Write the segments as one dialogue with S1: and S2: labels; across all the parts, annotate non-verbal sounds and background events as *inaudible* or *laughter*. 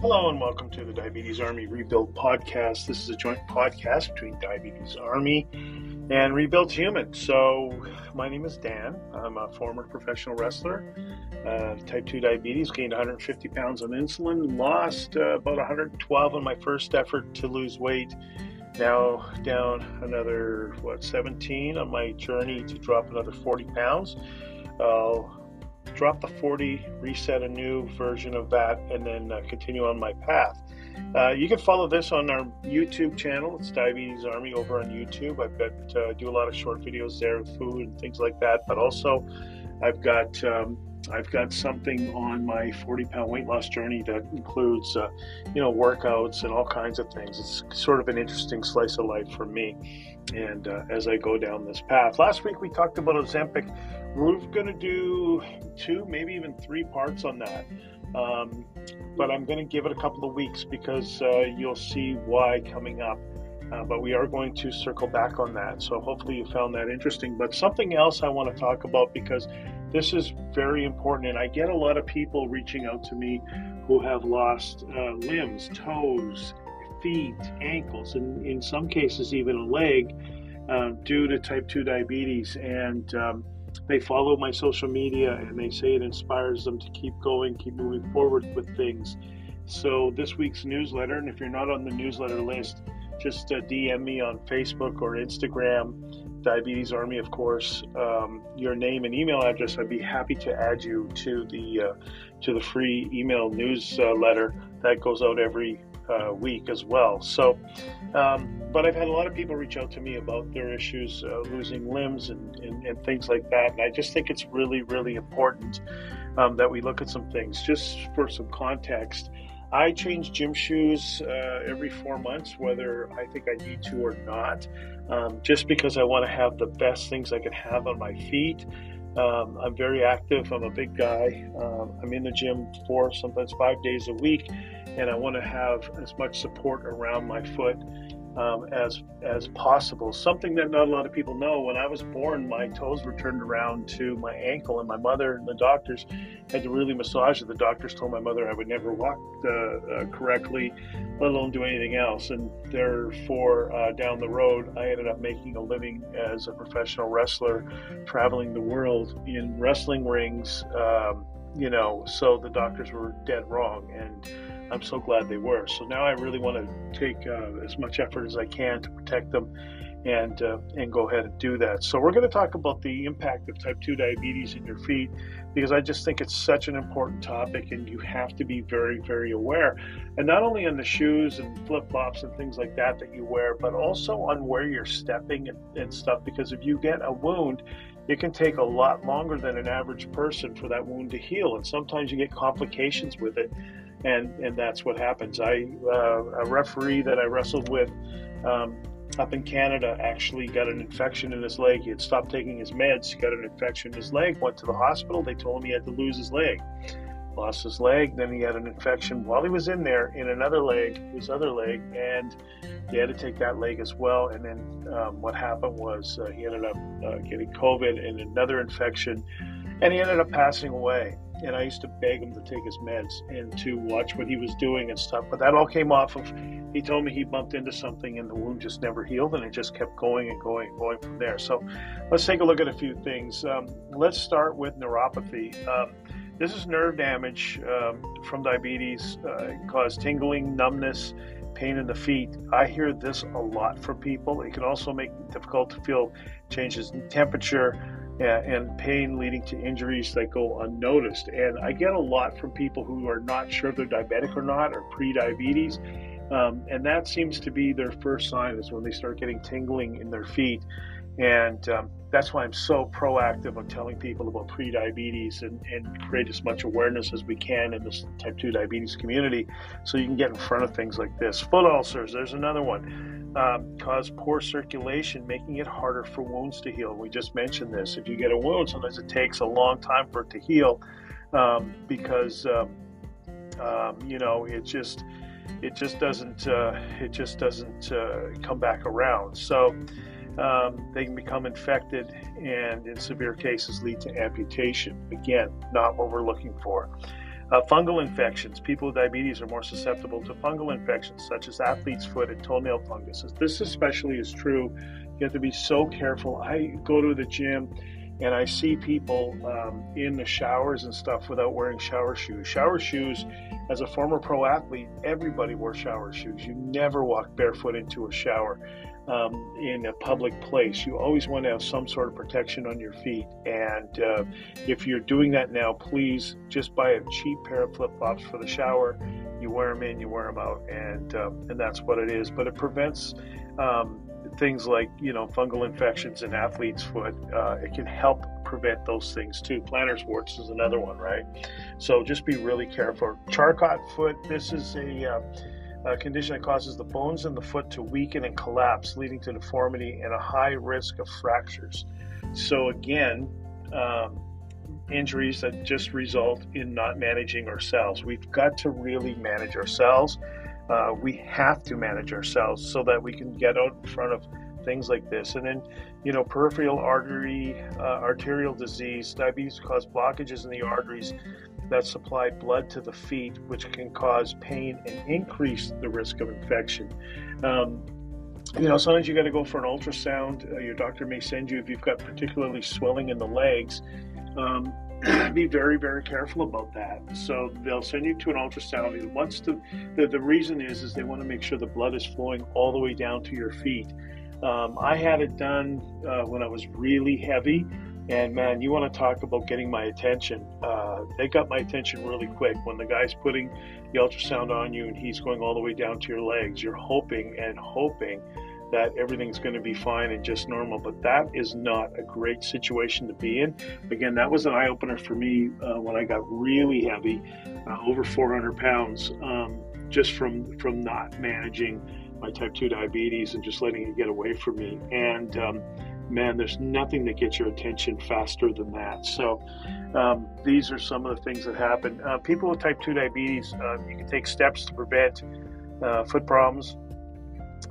S1: Hello and welcome to the Diabetes Army Rebuild Podcast. This is a joint podcast between Diabetes Army and Rebuild Human. So, my name is Dan. I'm a former professional wrestler. Uh, type 2 diabetes, gained 150 pounds on insulin, lost uh, about 112 in my first effort to lose weight. Now down another, what, 17 on my journey to drop another 40 pounds. I'll drop the 40, reset a new version of that, and then uh, continue on my path. Uh, you can follow this on our YouTube channel. It's Diabetes Army over on YouTube. I've got uh, do a lot of short videos there food and things like that. But also, I've got um, I've got something on my 40 pound weight loss journey that includes, uh, you know, workouts and all kinds of things. It's sort of an interesting slice of life for me. And uh, as I go down this path, last week we talked about Ozempic. We're going to do two, maybe even three parts on that. Um, but I'm going to give it a couple of weeks because uh, you'll see why coming up. Uh, but we are going to circle back on that. So hopefully you found that interesting. But something else I want to talk about because this is very important, and I get a lot of people reaching out to me who have lost uh, limbs, toes, feet, ankles, and in some cases even a leg uh, due to type 2 diabetes. And um, they follow my social media and they say it inspires them to keep going, keep moving forward with things. So, this week's newsletter, and if you're not on the newsletter list, just uh, DM me on Facebook or Instagram Diabetes Army, of course, um, your name and email address. I'd be happy to add you to the uh, to the free email newsletter that goes out every uh, week as well. So, um, but I've had a lot of people reach out to me about their issues, uh, losing limbs and, and, and, things like that. And I just think it's really, really important um, that we look at some things. Just for some context, I change gym shoes uh, every four months, whether I think I need to or not, um, just because I want to have the best things I can have on my feet. Um, I'm very active. I'm a big guy. Um, I'm in the gym four, sometimes five days a week, and I want to have as much support around my foot um, as as possible. Something that not a lot of people know. When I was born, my toes were turned around to my ankle, and my mother and the doctors had to really massage it. The doctors told my mother I would never walk uh, uh, correctly, let alone do anything else. And therefore, uh, down the road, I ended up making a living as a professional wrestler, traveling the world in wrestling rings. Um, you know, so the doctors were dead wrong, and I'm so glad they were. So now I really want to take uh, as much effort as I can to protect them and uh, and go ahead and do that. So we're going to talk about the impact of type 2 diabetes in your feet because I just think it's such an important topic and you have to be very very aware. And not only on the shoes and flip-flops and things like that that you wear, but also on where you're stepping and, and stuff because if you get a wound, it can take a lot longer than an average person for that wound to heal and sometimes you get complications with it and and that's what happens. I uh, a referee that I wrestled with um, up in Canada actually got an infection in his leg. He had stopped taking his meds. He got an infection in his leg. Went to the hospital. They told him he had to lose his leg. Lost his leg. Then he had an infection while he was in there in another leg, his other leg, and they had to take that leg as well. And then um, what happened was uh, he ended up uh, getting COVID and another infection, and he ended up passing away and I used to beg him to take his meds and to watch what he was doing and stuff. But that all came off of he told me he bumped into something and the wound just never healed and it just kept going and going and going from there. So let's take a look at a few things. Um, let's start with neuropathy. Um, this is nerve damage um, from diabetes, uh, cause tingling, numbness, pain in the feet. I hear this a lot from people. It can also make it difficult to feel changes in temperature and pain leading to injuries that go unnoticed. And I get a lot from people who are not sure if they're diabetic or not, or pre-diabetes, um, and that seems to be their first sign is when they start getting tingling in their feet. And um, that's why I'm so proactive on telling people about pre-diabetes and, and create as much awareness as we can in this type 2 diabetes community so you can get in front of things like this. Foot ulcers, there's another one um, cause poor circulation, making it harder for wounds to heal. We just mentioned this. If you get a wound, sometimes it takes a long time for it to heal um, because um, um you know it just it just doesn't uh, it just doesn't uh, come back around. So um, they can become infected and in severe cases lead to amputation. Again, not what we're looking for. Uh, fungal infections. People with diabetes are more susceptible to fungal infections, such as athlete's foot and toenail fungus. This especially is true. You have to be so careful. I go to the gym and I see people um, in the showers and stuff without wearing shower shoes. Shower shoes, as a former pro athlete, everybody wore shower shoes. You never walk barefoot into a shower um, in a public place. You always want to have some sort of protection on your feet. And uh, if you're doing that now, please just buy a cheap pair of flip flops for the shower. You wear them in, you wear them out, and um, and that's what it is. But it prevents um, things like you know fungal infections in athlete's foot. Uh, it can help prevent those things too. Plantar's warts is another one, right? So just be really careful. Charcot foot. This is a uh, a condition that causes the bones in the foot to weaken and collapse, leading to deformity and a high risk of fractures. So, again, um, injuries that just result in not managing ourselves. We've got to really manage ourselves. Uh, we have to manage ourselves so that we can get out in front of things like this. And then, you know, peripheral artery, uh, arterial disease, diabetes cause blockages in the arteries that supply blood to the feet, which can cause pain and increase the risk of infection. Um, you know, sometimes you got to go for an ultrasound. Uh, your doctor may send you if you've got particularly swelling in the legs. Um, *clears throat* be very, very careful about that. So they'll send you to an ultrasound. Once the, the, the reason is is they want to make sure the blood is flowing all the way down to your feet. Um, I had it done uh, when I was really heavy. And man, you want to talk about getting my attention. Uh, they got my attention really quick. When the guy's putting the ultrasound on you and he's going all the way down to your legs, you're hoping and hoping that everything's going to be fine and just normal. But that is not a great situation to be in. Again, that was an eye opener for me uh, when I got really heavy, uh, over 400 pounds, um, just from from not managing my type 2 diabetes and just letting it get away from me. And um, man, there's nothing that gets your attention faster than that. So, um, these are some of the things that happen. Uh, people with type 2 diabetes, uh, you can take steps to prevent uh, foot problems,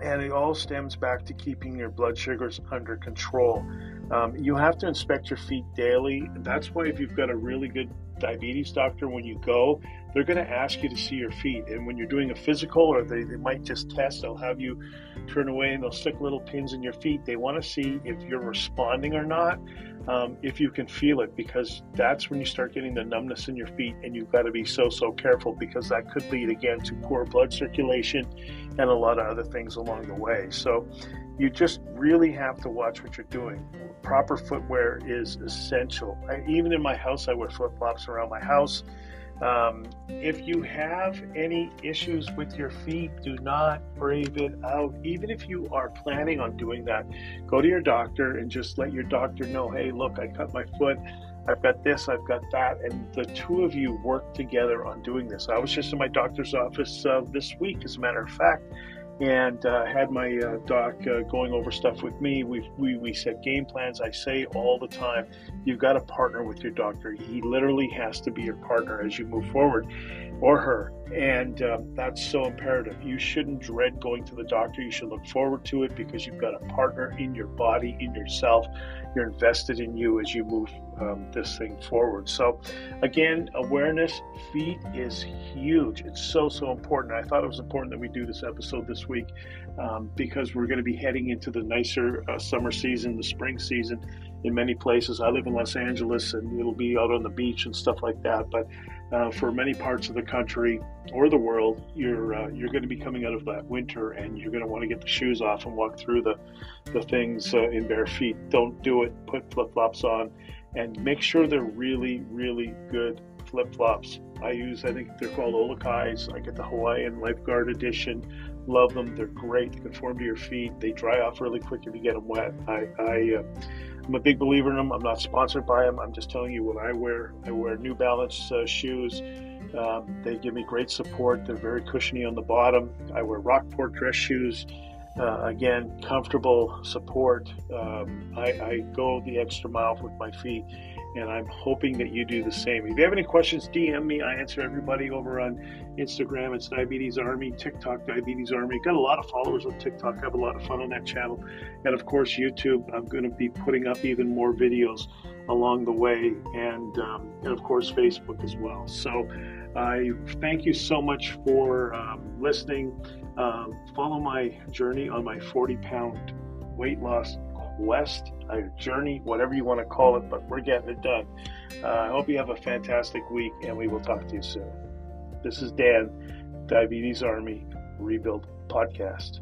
S1: and it all stems back to keeping your blood sugars under control. Um, you have to inspect your feet daily. That's why, if you've got a really good diabetes doctor, when you go, they're going to ask you to see your feet. And when you're doing a physical, or they, they might just test, they'll have you turn away and they'll stick little pins in your feet. They want to see if you're responding or not, um, if you can feel it, because that's when you start getting the numbness in your feet. And you've got to be so, so careful because that could lead again to poor blood circulation and a lot of other things along the way. So you just really have to watch what you're doing. Proper footwear is essential. I, even in my house, I wear flip flops around my house. Um, if you have any issues with your feet, do not brave it out. Even if you are planning on doing that, go to your doctor and just let your doctor know hey, look, I cut my foot. I've got this, I've got that. And the two of you work together on doing this. I was just in my doctor's office uh, this week, as a matter of fact and uh, had my uh, doc uh, going over stuff with me. We, we, we set game plans. I say all the time, you've got to partner with your doctor. He literally has to be your partner as you move forward, or her. And um, that's so imperative. You shouldn't dread going to the doctor. You should look forward to it because you've got a partner in your body, in yourself. You're invested in you as you move um, this thing forward. So, again, awareness, feet is huge. It's so, so important. I thought it was important that we do this episode this week um, because we're going to be heading into the nicer uh, summer season, the spring season in many places. I live in Los Angeles and it'll be out on the beach and stuff like that. But uh, for many parts of the country or the world, you're uh, you're going to be coming out of that winter, and you're going to want to get the shoes off and walk through the the things uh, in bare feet. Don't do it. Put flip flops on, and make sure they're really really good flip flops. I use I think they're called OluKais. I get the Hawaiian Lifeguard Edition. Love them. They're great. They conform to your feet. They dry off really quick if you get them wet. I, I uh, I'm a big believer in them. I'm not sponsored by them. I'm just telling you what I wear. I wear New Balance uh, shoes. Um, they give me great support. They're very cushiony on the bottom. I wear Rockport dress shoes. Uh, again, comfortable support. Um, I, I, go the extra mile with my feet. And I'm hoping that you do the same. If you have any questions, DM me. I answer everybody over on Instagram. It's Diabetes Army, TikTok, Diabetes Army. Got a lot of followers on TikTok. I have a lot of fun on that channel. And of course, YouTube. I'm going to be putting up even more videos along the way, and, um, and of course, Facebook as well. So I thank you so much for um, listening. Um, follow my journey on my 40 pound weight loss quest, a journey, whatever you want to call it, but we're getting it done. Uh, I hope you have a fantastic week, and we will talk to you soon. This is Dan, Diabetes Army Rebuild Podcast.